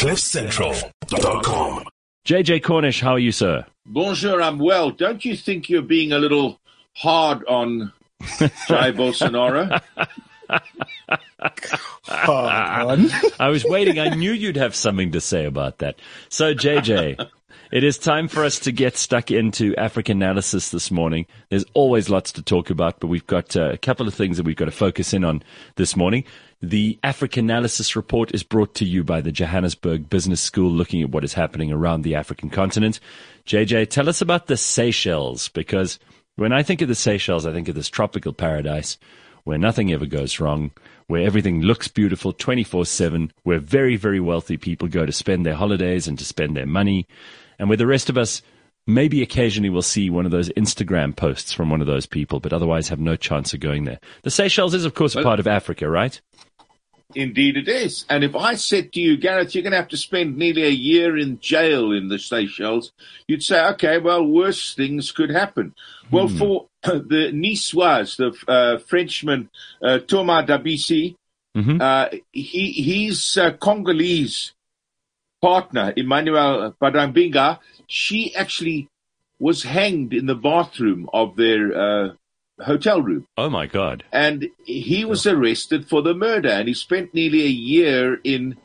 CliffCentral.com. JJ Cornish, how are you, sir? Bonjour, I'm well. Don't you think you're being a little hard on Jair Bolsonaro? I was waiting. I knew you'd have something to say about that. So, JJ, it is time for us to get stuck into African analysis this morning. There's always lots to talk about, but we've got uh, a couple of things that we've got to focus in on this morning. The African Analysis Report is brought to you by the Johannesburg Business School, looking at what is happening around the African continent. JJ, tell us about the Seychelles, because when I think of the Seychelles, I think of this tropical paradise where nothing ever goes wrong, where everything looks beautiful 24 7, where very, very wealthy people go to spend their holidays and to spend their money, and where the rest of us maybe occasionally will see one of those Instagram posts from one of those people, but otherwise have no chance of going there. The Seychelles is, of course, a part of Africa, right? Indeed, it is. And if I said to you, Gareth, you're going to have to spend nearly a year in jail in the Seychelles, you'd say, okay, well, worse things could happen. Hmm. Well, for the Niçois, the uh, Frenchman uh, Thomas Dabisi, mm-hmm. uh, he, he's uh, Congolese partner, Emmanuel Badambinga, she actually was hanged in the bathroom of their uh, hotel room. Oh my God. And he was arrested for the murder and he spent nearly a year in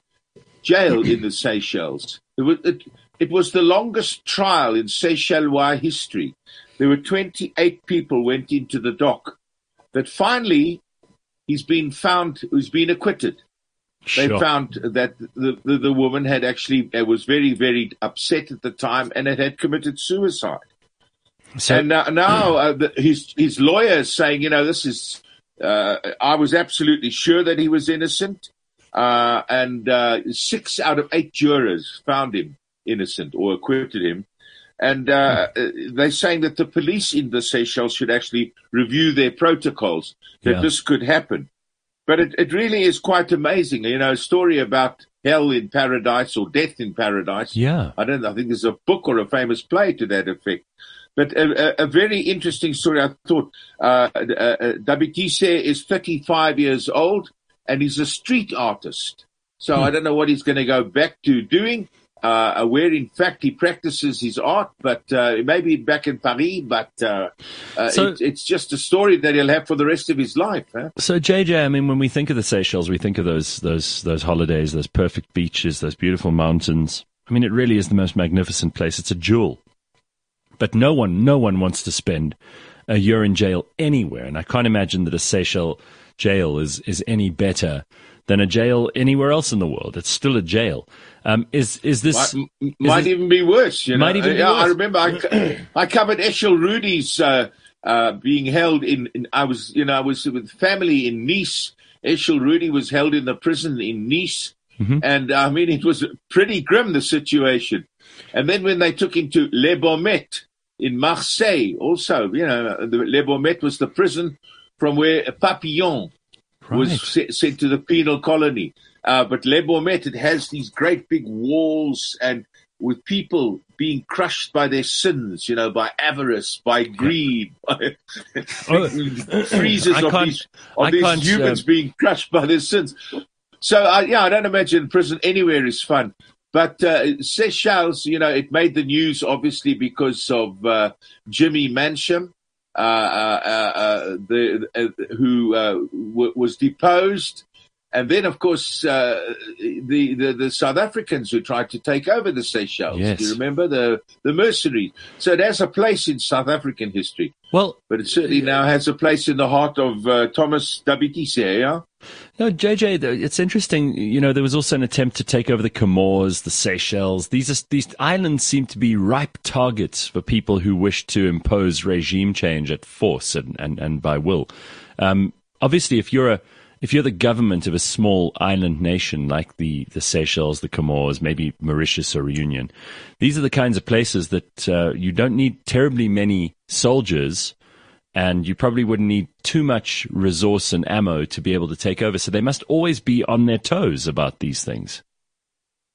jail in the Seychelles. It was, it, it was the longest trial in Seychellois history. There were 28 people went into the dock. But finally, he's been found, he's been acquitted. They sure. found that the, the, the woman had actually, was very, very upset at the time and had, had committed suicide. So, and now, now uh, the, his his lawyer is saying, you know, this is. Uh, I was absolutely sure that he was innocent, uh, and uh, six out of eight jurors found him innocent or acquitted him. And uh, hmm. they're saying that the police in the Seychelles should actually review their protocols that yeah. this could happen. But it, it really is quite amazing, you know, a story about hell in paradise or death in paradise. Yeah. I don't know. I think there's a book or a famous play to that effect. But a, a, very interesting story, I thought. Uh, uh, uh Dabitise is 35 years old and he's a street artist. So hmm. I don't know what he's going to go back to doing, uh, where in fact he practices his art, but uh, maybe back in Paris. But uh, uh so, it, it's just a story that he'll have for the rest of his life. Huh? So JJ, I mean, when we think of the Seychelles, we think of those those those holidays, those perfect beaches, those beautiful mountains. I mean, it really is the most magnificent place. It's a jewel. But no one, no one wants to spend a year in jail anywhere. And I can't imagine that a Seychelles jail is, is any better than a jail anywhere else in the world. It's still a jail. Um, is is this might, is might even be worse? You know? Might even be yeah, worse. I remember I, I covered Eshel Rudy's uh, uh, being held in, in, I was you know I was with family in Nice. Eshel Rudy was held in the prison in Nice, mm-hmm. and I mean it was pretty grim the situation. And then when they took him to Le Baumettes in Marseille, also, you know, the Les Baumettes was the prison from where Papillon right. was sent to the penal colony. Uh, but Le Baumettes, it has these great big walls and with people being crushed by their sins, you know, by avarice, by greed, by oh, freezes of these, of these humans uh, being crushed by their sins. So, uh, yeah, I don't imagine prison anywhere is fun. But uh, Seychelles, you know, it made the news obviously because of uh, Jimmy Mancham, Uh, uh, uh, the, uh, who w- was deposed. And then, of course, the, the, the South Africans who tried to take over the Seychelles. Yes. Do you remember the the mercenaries? So it has a place in South African history. Well, but it certainly now has a place in the heart of Thomas Dabitise. Yeah. No, JJ, it's interesting. You know, there was also an attempt to take over the Comores, the Seychelles. These are, these islands seem to be ripe targets for people who wish to impose regime change at force and, and, and by will. Um, obviously, if you're a if you're the government of a small island nation like the, the Seychelles, the Comores, maybe Mauritius or Reunion, these are the kinds of places that uh, you don't need terribly many soldiers and you probably wouldn't need too much resource and ammo to be able to take over. So they must always be on their toes about these things.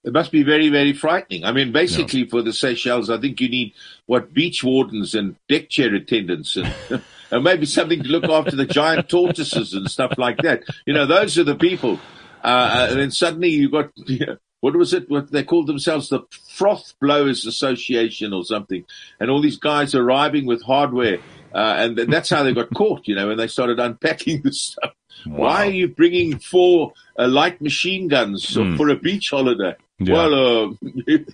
It must be very, very frightening. I mean, basically, for the Seychelles, I think you need what beach wardens and deck chair attendants and, and maybe something to look after the giant tortoises and stuff like that. You know, those are the people. Uh, and then suddenly you've got you know, what was it? What they called themselves the Froth Blowers Association or something, and all these guys arriving with hardware, uh, and that's how they got caught. You know, when they started unpacking the stuff. Wow. Why are you bringing four uh, light machine guns mm. for a beach holiday? Yeah. Well, uh, you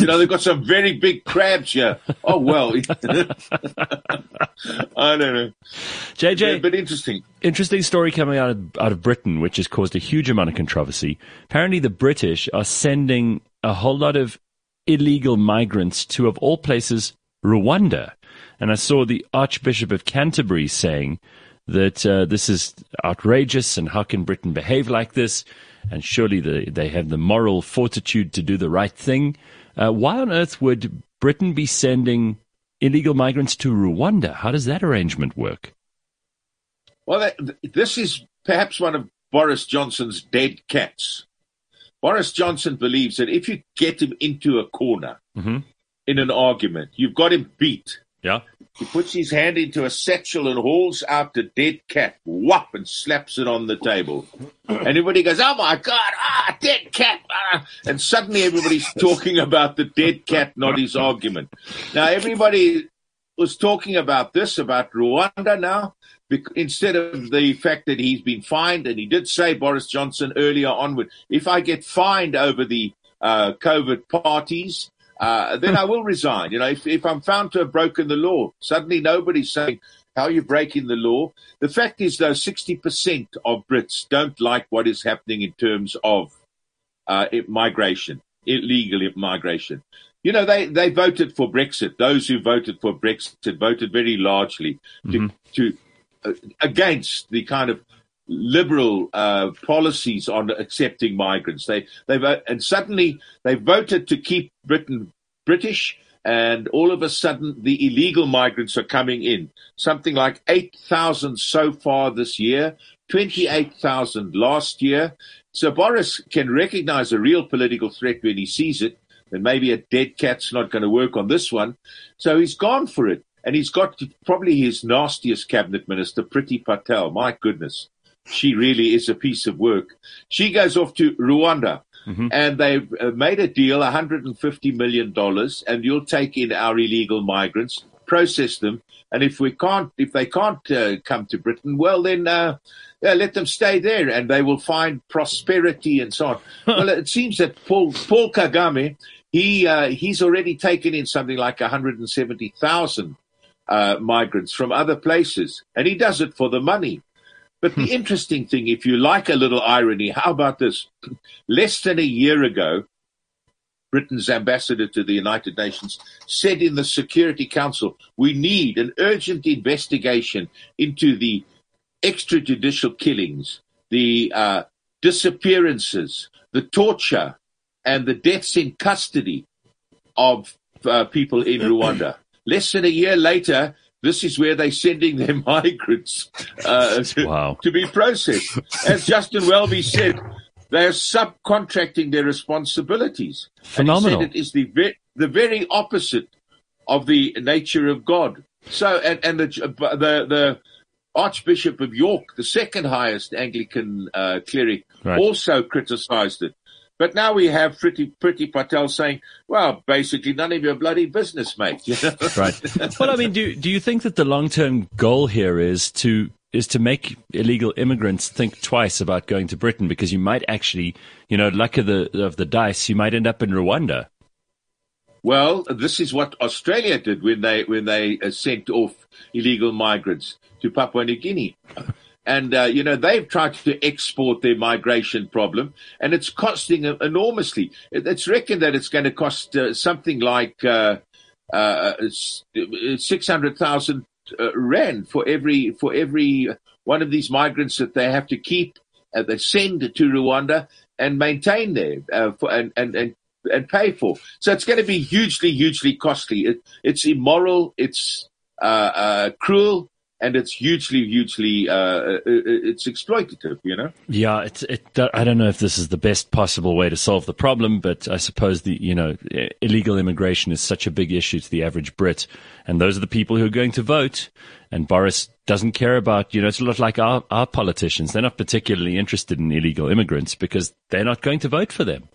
know, they've got some very big crabs here. Oh, well. I don't know. JJ. but interesting. Interesting story coming out of, out of Britain, which has caused a huge amount of controversy. Apparently, the British are sending a whole lot of illegal migrants to, of all places, Rwanda. And I saw the Archbishop of Canterbury saying that uh, this is outrageous and how can Britain behave like this? And surely the, they have the moral fortitude to do the right thing. Uh, why on earth would Britain be sending illegal migrants to Rwanda? How does that arrangement work? Well, this is perhaps one of Boris Johnson's dead cats. Boris Johnson believes that if you get him into a corner mm-hmm. in an argument, you've got him beat. Yeah. He puts his hand into a satchel and hauls out the dead cat, whop, and slaps it on the table. And everybody goes, oh my God, ah, dead cat. Ah. And suddenly everybody's talking about the dead cat, not his argument. Now, everybody was talking about this, about Rwanda now, instead of the fact that he's been fined. And he did say, Boris Johnson, earlier onward, if I get fined over the uh, COVID parties, uh, then I will resign. You know, if, if I'm found to have broken the law, suddenly nobody's saying, how are you breaking the law? The fact is, though, 60% of Brits don't like what is happening in terms of uh, migration, illegal migration. You know, they, they voted for Brexit. Those who voted for Brexit voted very largely to, mm-hmm. to uh, against the kind of liberal uh, policies on accepting migrants. They they and suddenly they voted to keep Britain British, and all of a sudden the illegal migrants are coming in. Something like eight thousand so far this year, twenty eight thousand last year. So Boris can recognize a real political threat when he sees it. And maybe a dead cat's not going to work on this one. So he's gone for it. And he's got probably his nastiest cabinet minister, Priti Patel. My goodness she really is a piece of work. She goes off to Rwanda. Mm-hmm. And they've uh, made a deal, $150 million, and you'll take in our illegal migrants, process them, and if we can't, if they can't uh, come to Britain, well then uh, let them stay there, and they will find prosperity and so on. well, it seems that Paul, Paul Kagame, he uh, he's already taken in something like 170,000 uh, migrants from other places, and he does it for the money. But the hmm. interesting thing, if you like a little irony, how about this? Less than a year ago, Britain's ambassador to the United Nations said in the Security Council, we need an urgent investigation into the extrajudicial killings, the uh, disappearances, the torture, and the deaths in custody of uh, people in Rwanda. Less than a year later, this is where they're sending their migrants uh, to, wow. to, be processed. As Justin Welby said, they are subcontracting their responsibilities. Phenomenal. And he said it is the, ve- the very opposite of the nature of God. So, and, and the, the, the Archbishop of York, the second highest Anglican uh, cleric, right. also criticized it. But now we have Pretty Priti Patel saying, well, basically none of your bloody business, mate. You know? right. Well, I mean, do, do you think that the long term goal here is to is to make illegal immigrants think twice about going to Britain because you might actually, you know, luck of the of the dice, you might end up in Rwanda. Well, this is what Australia did when they when they uh, sent off illegal migrants to Papua New Guinea. And, uh, you know, they've tried to export their migration problem and it's costing enormously. It's reckoned that it's going to cost uh, something like uh, uh 600,000 uh, rand for every, for every one of these migrants that they have to keep, uh, they send to Rwanda and maintain there for, and, and, and and pay for. So it's going to be hugely, hugely costly. It, it's immoral. It's uh, uh, cruel and it's hugely, hugely, uh, uh, uh, it's exploitative, you know? Yeah, it's, it, I don't know if this is the best possible way to solve the problem, but I suppose the, you know, illegal immigration is such a big issue to the average Brit. And those are the people who are going to vote. And Boris doesn't care about, you know, it's a lot like our, our politicians. They're not particularly interested in illegal immigrants because they're not going to vote for them.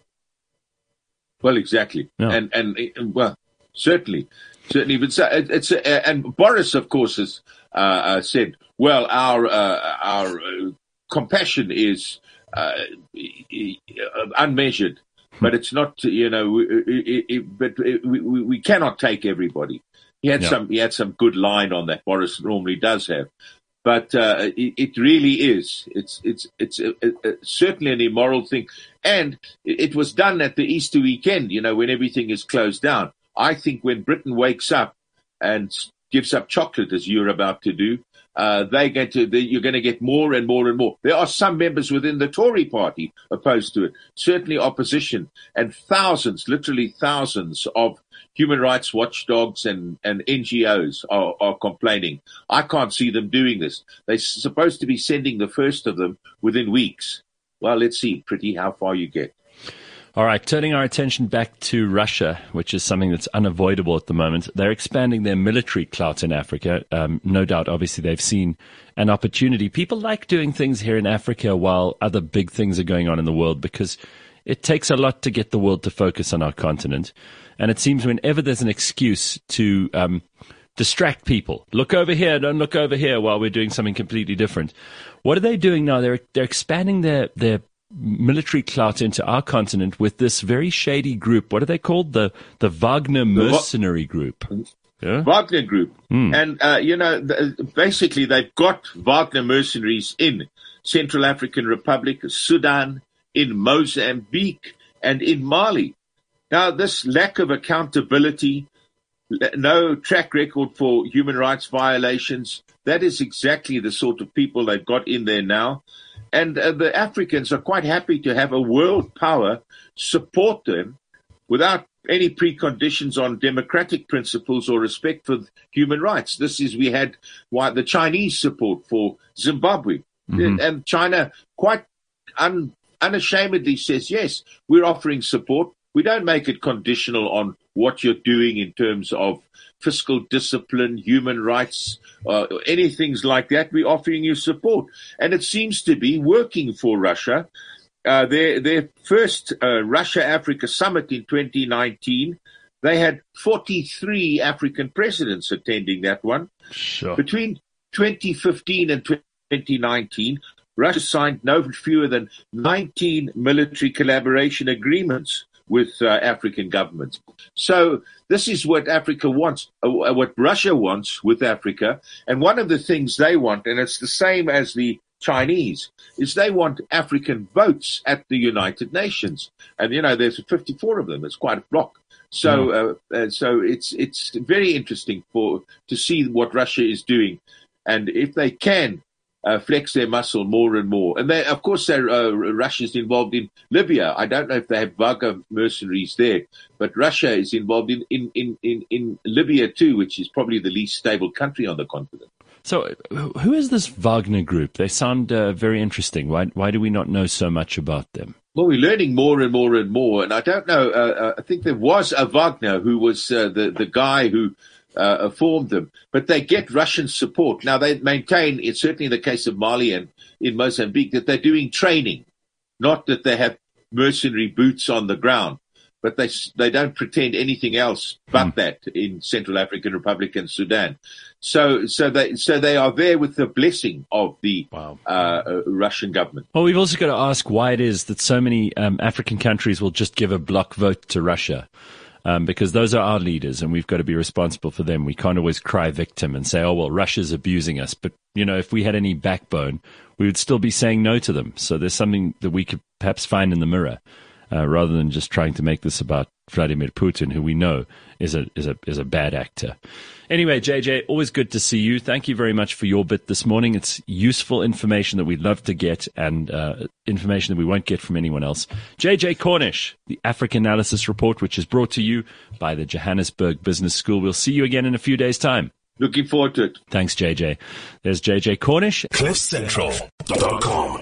Well, exactly, yeah. and and well, certainly, certainly. But it's uh, and Boris, of course, has uh, uh, said, well, our uh, our compassion is unmeasured, but it's not, you know, it, it, but we, we cannot take everybody. He had some he had some good line on that. Boris normally does have, but uh, it, it, really is. It's it's it's a, a, certainly an immoral thing, and it, was done at the Easter weekend. You know, when everything is closed down. I think when Britain wakes up and gives up chocolate, as you're about to do, uh, they get to they, you're going to get more and more and more. There are some members within the Tory party opposed to it, certainly opposition, and thousands, literally thousands of human rights watchdogs and, and NGOs are, are complaining. I can't see them doing this. They're supposed to be sending the first of them within weeks. Well, let's see, pretty, how far you get. All right, turning our attention back to Russia, which is something that's unavoidable at the moment. They're expanding their military clout in Africa. Um, no doubt, obviously, they've seen an opportunity. People like doing things here in Africa while other big things are going on in the world because it takes a lot to get the world to focus on our continent. And it seems whenever there's an excuse to um, distract people, look over here, don't look over here while we're doing something completely different. What are they doing now? They're they're expanding their their military clout into our continent with this very shady group. What are they called? The the Wagner mercenary group. Yeah? Wagner Group. Mm. And, uh, you know, basically they've got Wagner mercenaries in Central African Republic, Sudan, in Mozambique, and in Mali. Now, this lack of accountability, no track record for human rights violations, that is exactly the sort of people they've got in there now. And uh, the Africans are quite happy to have a world power support them without any preconditions on democratic principles or respect for human rights. This is, we had why the Chinese support for Zimbabwe. Mm-hmm. And China quite un, unashamedly says, yes, we're offering support, we don't make it conditional on what you're doing in terms of fiscal discipline, human rights, uh, anything like that. We're offering you support. And it seems to be working for Russia. Uh, their, their first uh, Russia Africa summit in 2019, they had 43 African presidents attending that one. Sure. Between 2015 and 2019, Russia signed no fewer than 19 military collaboration agreements with uh, African governments. So this is what Africa wants, uh, what Russia wants with Africa. And one of the things they want, and it's the same as the Chinese, is they want African votes at the United Nations. And, you know, there's 54 of them. It's quite a block. So, mm. uh, uh, so it's, it's very interesting for, to see what Russia is doing. And if they can uh, flex their muscle more and more. And they, of course, uh, Russia's involved in Libya. I don't know if they have Wagner mercenaries there, but Russia is involved in, in, in, in, in Libya too, which is probably the least stable country on the continent. So, who is this Wagner group? They sound uh, very interesting. Why, why do we not know so much about them? Well, we're learning more and more and more. And I don't know. Uh, uh I think there was a Wagner who was uh, the the guy who uh, formed them, but they get Russian support. Now they maintain, it's certainly in the case of Mali and in Mozambique, that they're doing training, not that they have mercenary boots on the ground. But they they don't pretend anything else but mm. that in Central African Republic and Sudan. So so they so they are there with the blessing of the wow. uh, uh, Russian government. Well, we've also got to ask why it is that so many um, African countries will just give a block vote to Russia um, because those are our leaders and we've got to be responsible for them. We can't always cry victim and say, oh, well, Russia's abusing us. But, you know, if we had any backbone, we would still be saying no to them. So there's something that we could perhaps find in the mirror uh, rather than just trying to make this about Vladimir Putin, who we know is a, is a, is a bad actor. Anyway, JJ, always good to see you. Thank you very much for your bit this morning. It's useful information that we'd love to get and uh, information that we won't get from anyone else. JJ Cornish, the Africa Analysis Report, which is brought to you by the Johannesburg Business School. We'll see you again in a few days' time. Looking forward to it. Thanks, JJ. There's JJ Cornish. CliffCentral.com